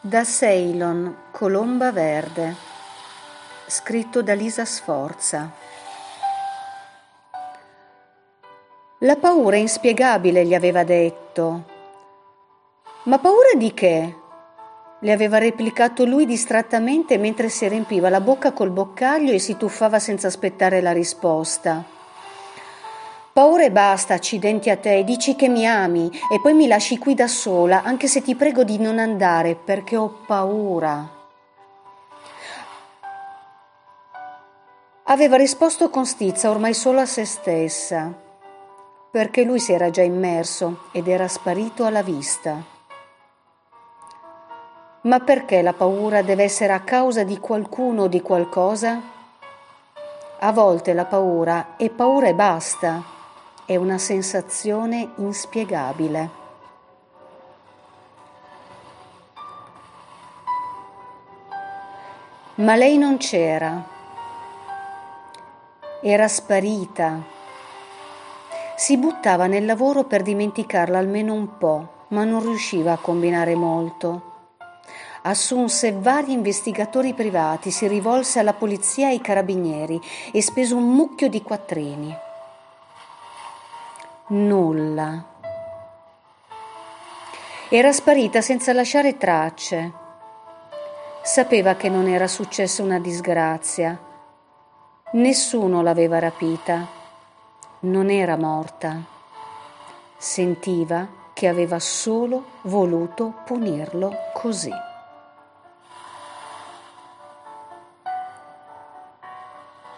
Da Ceylon, Colomba Verde, scritto da Lisa Sforza. La paura inspiegabile, gli aveva detto. Ma paura di che? Le aveva replicato lui distrattamente mentre si riempiva la bocca col boccaglio e si tuffava senza aspettare la risposta. Paura e basta, accidenti a te, dici che mi ami e poi mi lasci qui da sola, anche se ti prego di non andare perché ho paura. Aveva risposto con stizza, ormai solo a se stessa, perché lui si era già immerso ed era sparito alla vista. Ma perché la paura deve essere a causa di qualcuno o di qualcosa? A volte la paura è paura e basta è una sensazione inspiegabile. Ma lei non c'era, era sparita. Si buttava nel lavoro per dimenticarla almeno un po', ma non riusciva a combinare molto. Assunse vari investigatori privati, si rivolse alla polizia e ai carabinieri e spese un mucchio di quattrini nulla. Era sparita senza lasciare tracce. Sapeva che non era successa una disgrazia. Nessuno l'aveva rapita. Non era morta. Sentiva che aveva solo voluto punirlo così.